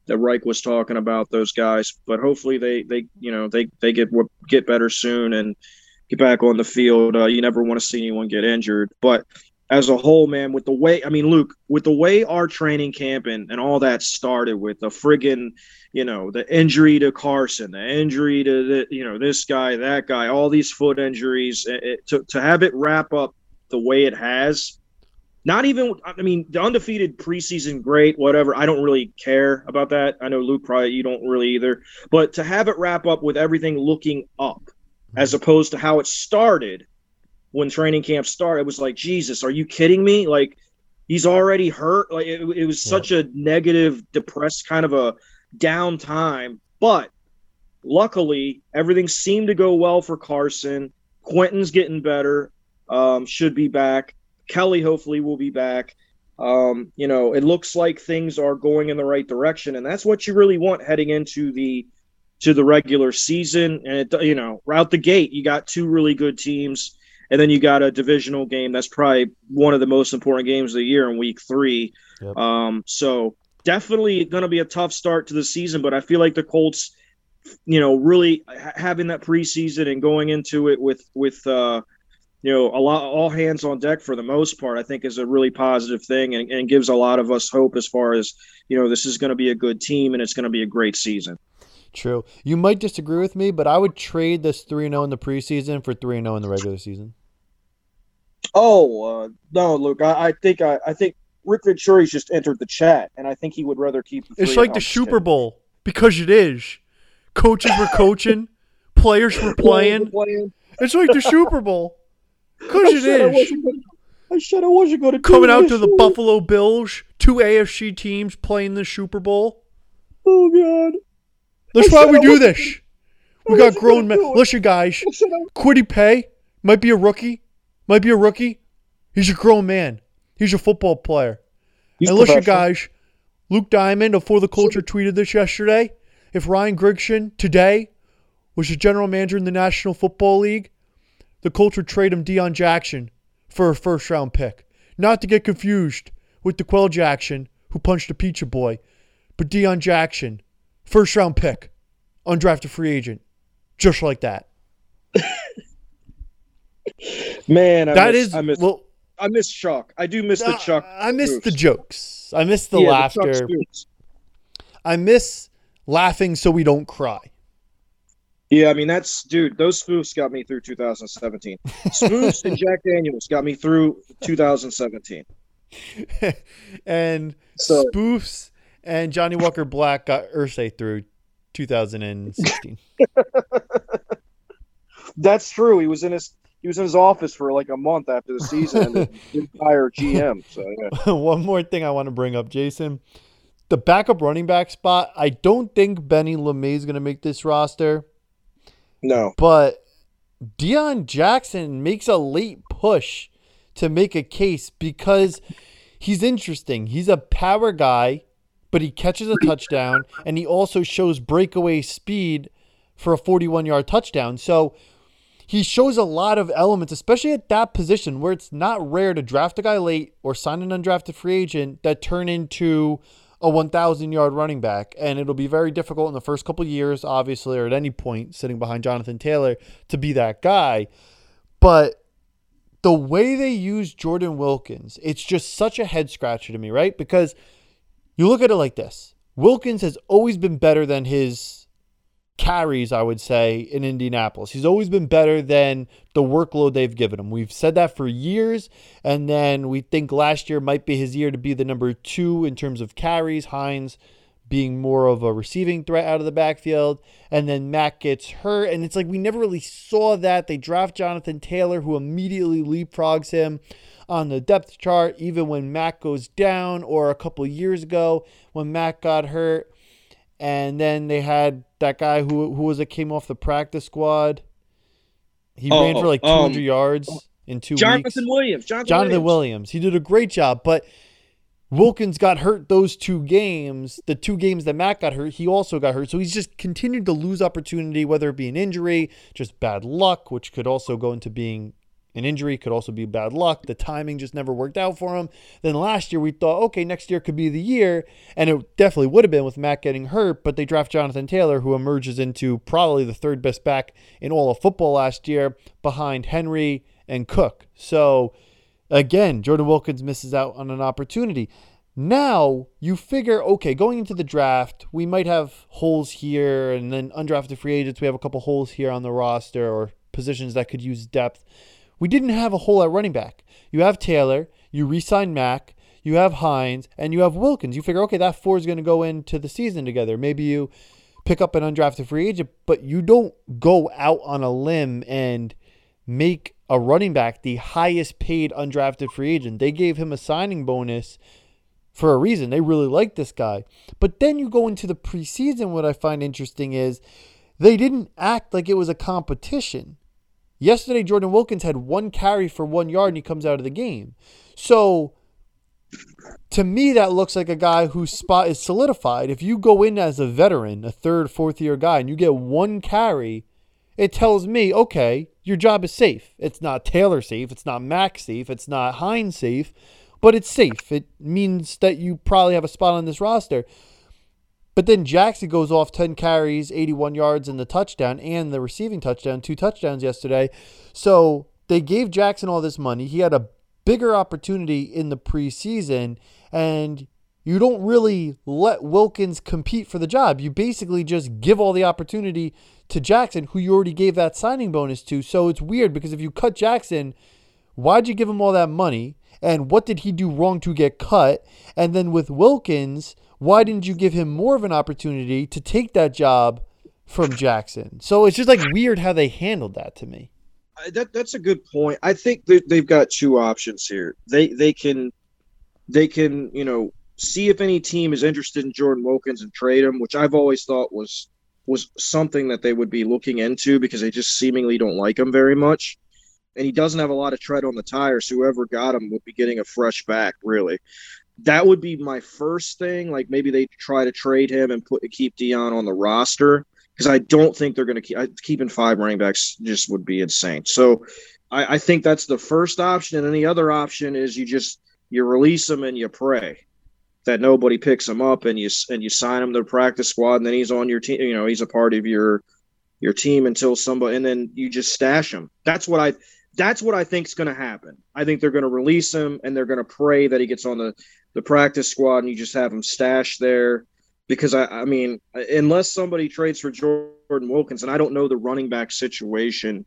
that Reich was talking about those guys. But hopefully they they you know they they get get better soon and get back on the field. Uh, you never want to see anyone get injured, but as a whole, man, with the way I mean, Luke, with the way our training camp and, and all that started with the friggin', you know, the injury to Carson, the injury to the, you know, this guy, that guy, all these foot injuries, it, to, to have it wrap up the way it has. Not even, I mean, the undefeated preseason, great, whatever. I don't really care about that. I know Luke probably you don't really either. But to have it wrap up with everything looking up, mm-hmm. as opposed to how it started when training camp started, it was like, Jesus, are you kidding me? Like, he's already hurt. Like, it, it was such a negative, depressed kind of a down time. But luckily, everything seemed to go well for Carson. Quenton's getting better um, should be back. Kelly hopefully will be back. Um, you know, it looks like things are going in the right direction, and that's what you really want heading into the to the regular season. And it, you know, out the gate, you got two really good teams, and then you got a divisional game. That's probably one of the most important games of the year in Week Three. Yep. Um, so definitely going to be a tough start to the season, but I feel like the Colts, you know, really having that preseason and going into it with with uh, you know, a lot, all hands on deck for the most part, I think is a really positive thing and, and gives a lot of us hope as far as, you know, this is going to be a good team and it's going to be a great season. True. You might disagree with me, but I would trade this 3 0 in the preseason for 3 0 in the regular season. Oh uh, no, Luke. I, I think I, I think Rick Venturi's just entered the chat, and I think he would rather keep. The It's like the. Super Bowl because it is. Coaches were coaching, players were playing. Playing. It's like the Super Bowl because I it I is. gonna- I said I wasn't going to Coming out to the Buffalo Bills, two AFC teams playing the Super Bowl. Oh God! That's I why we I do this. We got wasn't grown gonna men. Listen, guys, I Kwity Paye might be a rookie. Might be a rookie. He's a grown man. He's a football player. He's and listen, guys, Luke Diamond of For the Culture tweeted this yesterday. If Ryan Grigson today was the general manager in the National Football League, the Culture would trade him Deon Jackson for a first round pick. Not to get confused with the Qwell Jackson who punched a pizza boy, but Deon Jackson, first round pick, undrafted free agent, just like that. Man, I That miss, is I miss well. I miss Chuck. I do miss the uh, Chuck. I miss the jokes. I miss the Yeah, laughter. spoofs. I miss laughing so we don't cry. Yeah, I mean that's dude. Those spoofs got me through 2017. Spoofs and Jack Daniels got me through 2017. and So spoofs and Johnny Walker Black got Irsay through 2016. that's true. He was in his he was in his office for like a month after the season and GM. So yeah. One more thing I want to bring up, Jason. The backup running back spot, I don't think Benny LeMay is going to make this roster, No. but Deon Jackson makes a late push to make a case because he's interesting. He's a power guy, but he catches a touchdown and he also shows breakaway speed for a 41 yard touchdown. So he shows a lot of elements, especially at that position where it's not rare to draft a guy late or sign an undrafted free agent that turn into a 1,000 yard running back. And it'll be very difficult in the first couple years, obviously, or at any point sitting behind Jonathan Taylor to be that guy. But the way they use Jordan Wilkins, it's just such a head scratcher to me, right? Because you look at it like this Wilkins has always been better than his carries, I would say, in Indianapolis. He's always been better than the workload they've given him. We've said that for years, and then we think last year might be his year to be the number two in terms of carries. Hines being more of a receiving threat out of the backfield, and then Matt gets hurt, and it's like we never really saw that. They draft Jonathan Taylor, who immediately leapfrogs him on the depth chart, even when Matt goes down, or a couple years ago when Matt got hurt. And then they had that guy who who was it came off the practice squad. He Oh, ran for like um, 200 yards in two Jonathan weeks. Williams. Jonathan, Jonathan Williams. Williams. He did a great job, but Wilkins got hurt those two games. The two games that Matt got hurt, he also got hurt. So he's just continued to lose opportunity, whether it be an injury, just bad luck, which could also go into being an injury, could also be bad luck. The timing just never worked out for him. Then last year we thought, okay, next year could be the year, and it definitely would have been with Matt getting hurt, but they draft Jonathan Taylor, who emerges into probably the third best back in all of football last year, behind Henry and Cook. So again, Jordan Wilkins misses out on an opportunity. Now you figure, okay, going into the draft, we might have holes here, and then undrafted free agents, we have a couple holes here on the roster or positions that could use depth. We didn't have a hole at running back. You have Taylor, you re-sign Mack, you have Hines, and you have Wilkins. You figure, okay, that four is going to go into the season together. Maybe you pick up an undrafted free agent, but you don't go out on a limb and make a running back the highest paid undrafted free agent. They gave him a signing bonus for a reason. They really like this guy. But then you go into the preseason. What I find interesting is they didn't act like it was a competition. Yesterday, Jordan Wilkins had one carry for one yard and he comes out of the game. So to me, that looks like a guy whose spot is solidified. If you go in as a veteran, a third, fourth year guy, and you get one carry, it tells me, okay, your job is safe. It's not Taylor safe, it's not Max safe, it's not Hines safe, but it's safe. It means that you probably have a spot on this roster. But then Jackson goes off 10 carries, 81 yards, and the touchdown, and the receiving touchdown, two touchdowns yesterday. So they gave Jackson all this money. He had a bigger opportunity in the preseason, and you don't really let Wilkins compete for the job. You basically just give all the opportunity to Jackson, who you already gave that signing bonus to. So it's weird because if you cut Jackson, why'd you give him all that money? And what did he do wrong to get cut? And then with Wilkins, why didn't you give him more of an opportunity to take that job from Jackson? So it's just like weird how they handled that to me. That that's a good point. I think they've got two options here. They they can they can you know see if any team is interested in Jordan Wilkins and trade him, which I've always thought was was something that they would be looking into because they just seemingly don't like him very much. And he doesn't have a lot of tread on the tires. Whoever got him would be getting a fresh back, really. That would be my first thing. Like maybe they try to trade him and put keep Dion on the roster because I don't think they're going to keep keeping five running backs. Just would be insane. So I, I think that's the first option. And the other option is you just you release them and you pray that nobody picks him up and you and you sign him to the practice squad and then he's on your team you know he's a part of your your team until somebody and then you just stash him that's what i that's what i think is going to happen i think they're going to release him and they're going to pray that he gets on the the practice squad and you just have him stashed there because i i mean unless somebody trades for jordan wilkins and i don't know the running back situation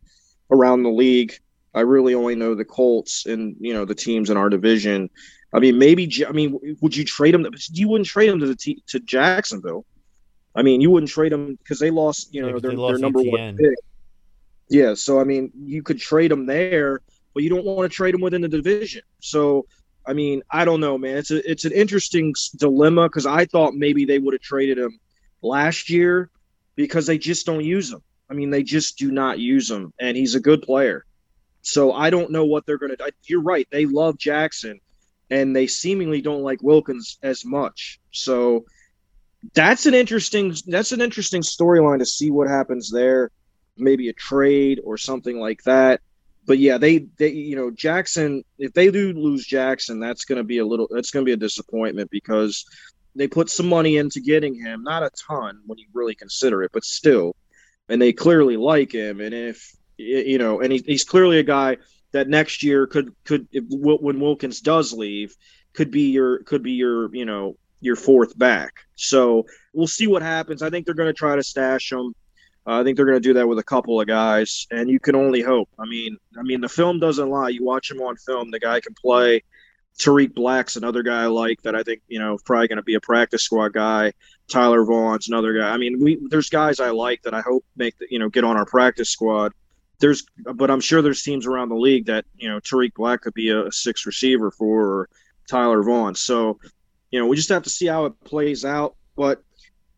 around the league i really only know the colts and you know the teams in our division I mean, maybe. I mean, would you trade him? You wouldn't trade him to the t- to Jacksonville. I mean, you wouldn't trade him because they lost. You know, yeah, their, their number Etienne. one pick. Yeah, so I mean, you could trade him there, but you don't want to trade him within the division. So, I mean, I don't know, man. It's a it's an interesting dilemma because I thought maybe they would have traded him last year because they just don't use him. I mean, they just do not use him, and he's a good player. So I don't know what they're going to. You're right. They love Jackson and they seemingly don't like Wilkins as much. So that's an interesting that's an interesting storyline to see what happens there. Maybe a trade or something like that. But yeah, they they you know Jackson. If they do lose Jackson, that's going to be a little that's going to be a disappointment because they put some money into getting him. Not a ton when you really consider it, but still, and they clearly like him. And if you know, and he, he's clearly a guy that next year could could if, when Wilkins does leave could be your could be your you know your fourth back. So we'll see what happens. I think they're going to try to stash him. Uh, I think they're going to do that with a couple of guys, and you can only hope. I mean, I mean, the film doesn't lie. You watch him on film, the guy can play. Tarik Black's another guy I like that I think you know probably going to be a practice squad guy. Tyler Vaughn's another guy. I mean, we there's guys I like that I hope make the, you know get on our practice squad there's, but I'm sure there's teams around the league that you know Tarik Black could be a, a six receiver for or Tyler Vaughn. So, you know, we just have to see how it plays out. But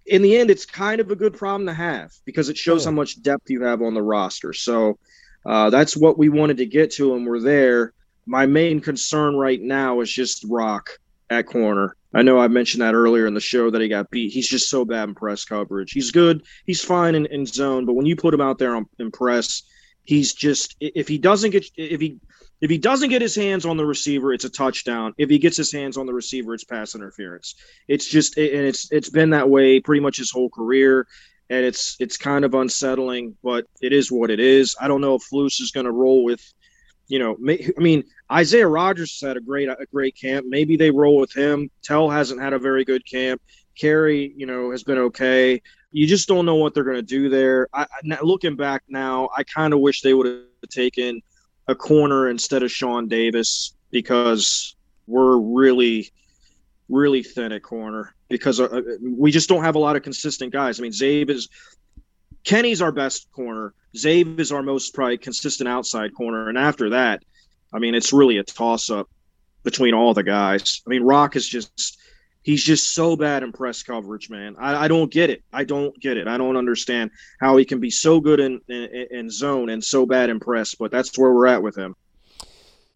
in the end, it's kind of a good problem to have because it shows how much depth you have on the roster. So uh, that's what we wanted to get to, and we're there. My main concern right now is just Rock at corner. I know I mentioned that earlier in the show that he got beat. He's just so bad in press coverage. He's good. He's fine in, in zone, but when you put him out there on, in press, He's just if he doesn't get if he if he doesn't get his hands on the receiver, it's a touchdown. If he gets his hands on the receiver, it's pass interference. It's just and it's it's been that way pretty much his whole career, and it's it's kind of unsettling, but it is what it is. I don't know if Flus is going to roll with, you know, I mean Isaiah Rogers had a great a great camp. Maybe they roll with him. Tell hasn't had a very good camp. Carrie, you know, has been okay you just don't know what they're going to do there. I, I, looking back now, I kind of wish they would have taken a corner instead of Sean Davis because we're really, really thin at corner because uh, we just don't have a lot of consistent guys. I mean, Zabe is Kenny's our best corner. Zabe is our most probably consistent outside corner, and after that, I mean, it's really a toss up between all the guys. I mean, Rock is just He's just so bad in press coverage, man. I, I don't get it. I don't get it. I don't understand how he can be so good in, in, in zone and so bad in press, but that's where we're at with him.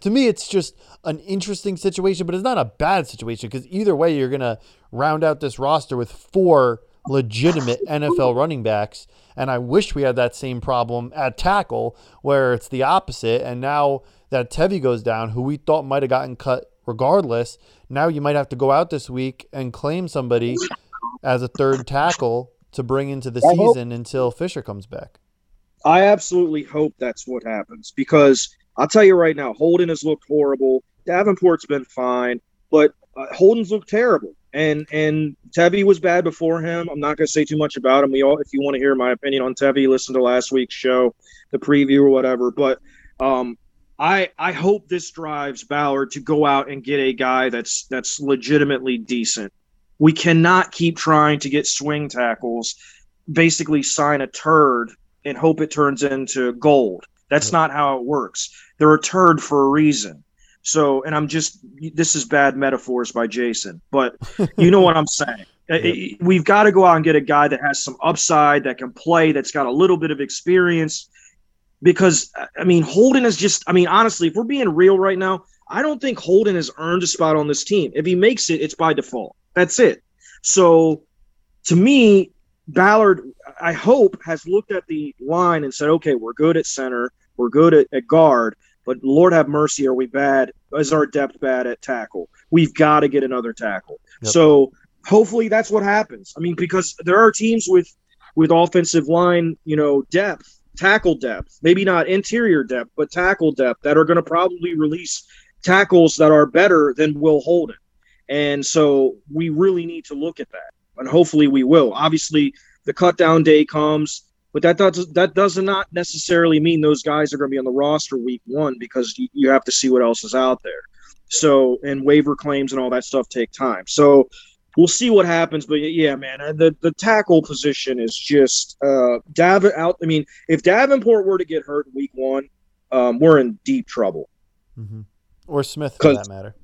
To me, it's just an interesting situation, but it's not a bad situation because either way, you're going to round out this roster with four legitimate NFL running backs. And I wish we had that same problem at tackle where it's the opposite. And now that Tevi goes down, who we thought might have gotten cut regardless, now you might have to go out this week and claim somebody as a third tackle to bring into the I season hope, until Fisher comes back. I absolutely hope that's what happens because I'll tell you right now, Holden has looked horrible. Davenport's been fine, but uh, Holden's looked terrible. And and Tevi was bad before him. I'm not going to say too much about him. We all, if you want to hear my opinion on Tevi, listen to last week's show, the preview or whatever. But um, I I hope this drives Ballard to go out and get a guy that's that's legitimately decent. We cannot keep trying to get swing tackles, basically sign a turd and hope it turns into gold. That's not how it works. They're a turd for a reason. So, and I'm just this is bad metaphors by Jason, but you know what I'm saying. Uh, we've got to go out and get a guy that has some upside, that can play, that's got a little bit of experience. Because I mean, Holden is just. I mean, honestly, if we're being real right now, I don't think Holden has earned a spot on this team. If he makes it, it's by default. That's it. So, to me, Ballard, I hope, has looked at the line and said, okay, we're good at center, we're good at, at guard, but Lord have mercy, are we bad? Is our depth bad at tackle? We've got to get another tackle. Yep. So hopefully that's what happens. I mean, because there are teams with with offensive line, you know, depth, tackle depth, maybe not interior depth, but tackle depth that are going to probably release tackles that are better than Will Holden. And so we really need to look at that and hopefully we will. Obviously, the cut down day comes, but that does that does not necessarily mean those guys are going to be on the roster week one because you, you have to see what else is out there. So and waiver claims and all that stuff take time. So we'll see what happens. But yeah, man, the the tackle position is just uh Dav out. I mean, if Davenport were to get hurt week one, um, we're in deep trouble. Mm-hmm. Or Smith, for that matter.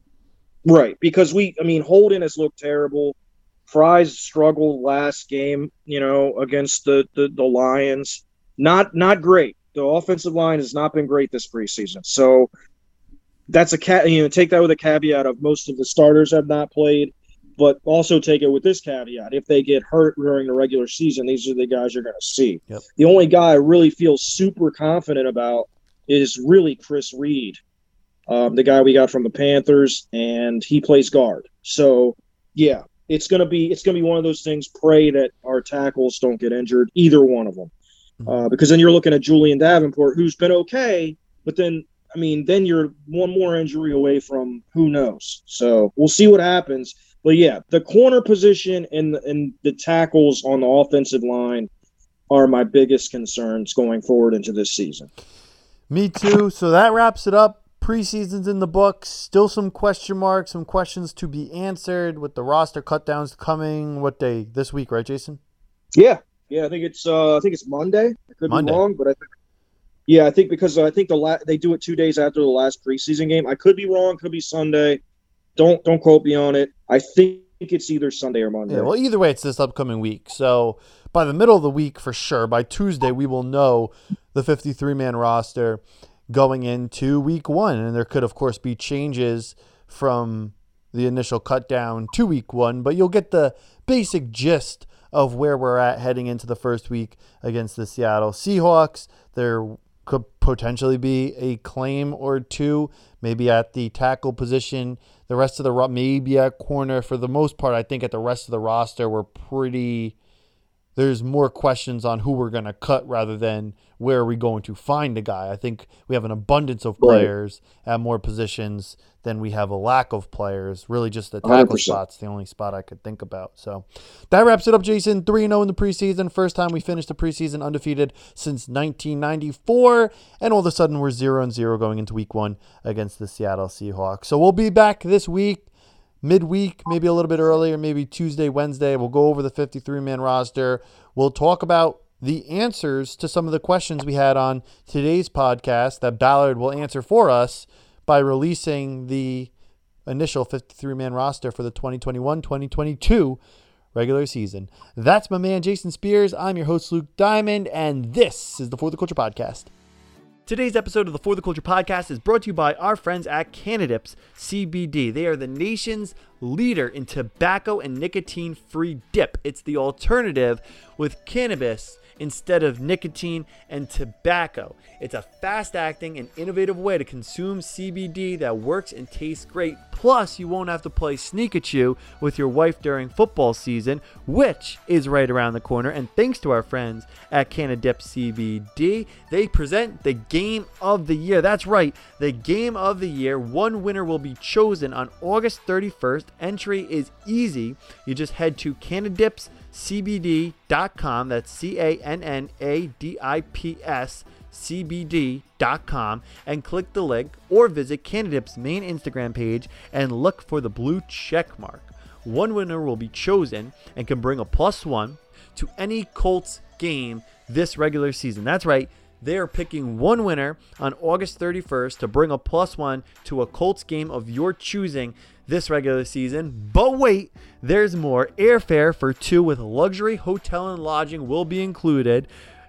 Right, because we, I mean, Holden has looked terrible. Fries struggled last game, you know, against the, the, the Lions. Not not great. The offensive line has not been great this preseason. So that's a cat. You know, take that with a caveat of most of the starters have not played, but also take it with this caveat: if they get hurt during the regular season, these are the guys you're going to see. Yep. The only guy I really feel super confident about is really Chris Reed, um, the guy we got from the Panthers, and he plays guard. So yeah, it's gonna be it's gonna be one of those things. Pray that our tackles don't get injured, either one of them, mm-hmm. uh, because then you're looking at Julian Davenport, who's been okay, but then I mean, then you're one more injury away from who knows. So we'll see what happens. But yeah, the corner position and and the tackles on the offensive line are my biggest concerns going forward into this season. Me too. So that wraps it up preseason's in the books. Still some question marks, some questions to be answered with the roster cutdowns coming. What day? This week, right, Jason? Yeah, yeah. I think it's uh, I think it's Monday. I could Monday. be wrong, but I think yeah, I think because I think the la- they do it two days after the last preseason game. I could be wrong. Could be Sunday. Don't don't quote me on it. I think it's either Sunday or Monday. Yeah, well, either way, it's this upcoming week. So by the middle of the week, for sure, by Tuesday, we will know the 53 man roster going into week one. And there could, of course, be changes from the initial cut down to week one, but you'll get the basic gist of where we're at heading into the first week against the Seattle Seahawks. There could potentially be a claim or two, maybe at the tackle position. The rest of the maybe at corner. For the most part, I think at the rest of the roster, we're pretty there's more questions on who we're going to cut rather than where are we going to find a guy. I think we have an abundance of players right. at more positions than we have a lack of players. Really, just the tackle 100%. spot's the only spot I could think about. So that wraps it up, Jason. 3 0 in the preseason. First time we finished the preseason undefeated since 1994. And all of a sudden, we're 0 0 going into week one against the Seattle Seahawks. So we'll be back this week midweek, maybe a little bit earlier, maybe Tuesday, Wednesday. We'll go over the 53 man roster. We'll talk about the answers to some of the questions we had on today's podcast that Ballard will answer for us by releasing the initial 53 man roster for the 2021 2022 regular season. That's my man, Jason Spears. I'm your host, Luke Diamond, and this is the For the Culture Podcast. Today's episode of the For the Culture podcast is brought to you by our friends at Cannadips CBD. They are the nation's leader in tobacco and nicotine free dip. It's the alternative with cannabis instead of nicotine and tobacco. It's a fast acting and innovative way to consume CBD that works and tastes great. Plus, you won't have to play sneakachew with your wife during football season, which is right around the corner. And thanks to our friends at Cannadip CBD, they present the game of the year. That's right, the game of the year. One winner will be chosen on August 31st. Entry is easy. You just head to cannadipscbd.com. That's C A N N A D I P S cbd.com and click the link or visit Cannadip's main Instagram page and look for the blue check mark. One winner will be chosen and can bring a plus one to any Colts game this regular season. That's right. They are picking one winner on August 31st to bring a plus one to a Colts game of your choosing this regular season. But wait, there's more. Airfare for two with luxury hotel and lodging will be included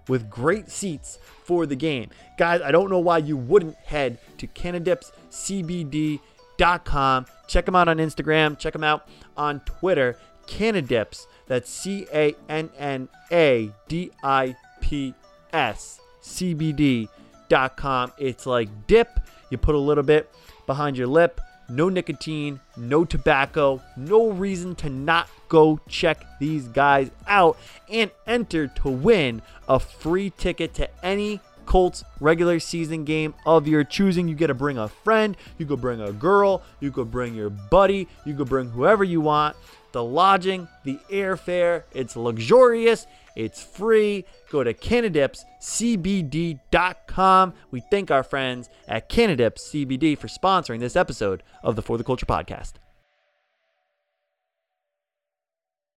with great seats for the game. Guys, I don't know why you wouldn't head to CannadipsCBD.com. Check them out on Instagram. Check them out on Twitter. Cannadips. That's C A N N A D I P S. CBD.com. It's like dip. You put a little bit behind your lip. No nicotine, no tobacco, no reason to not go check these guys out and enter to win a free ticket to any Colts regular season game of your choosing. You get to bring a friend, you could bring a girl, you could bring your buddy, you could bring whoever you want. The lodging, the airfare, it's luxurious, it's free. Go to CannadipsCBD.com. We thank our friends at Cannadips CBD for sponsoring this episode of the For the Culture podcast.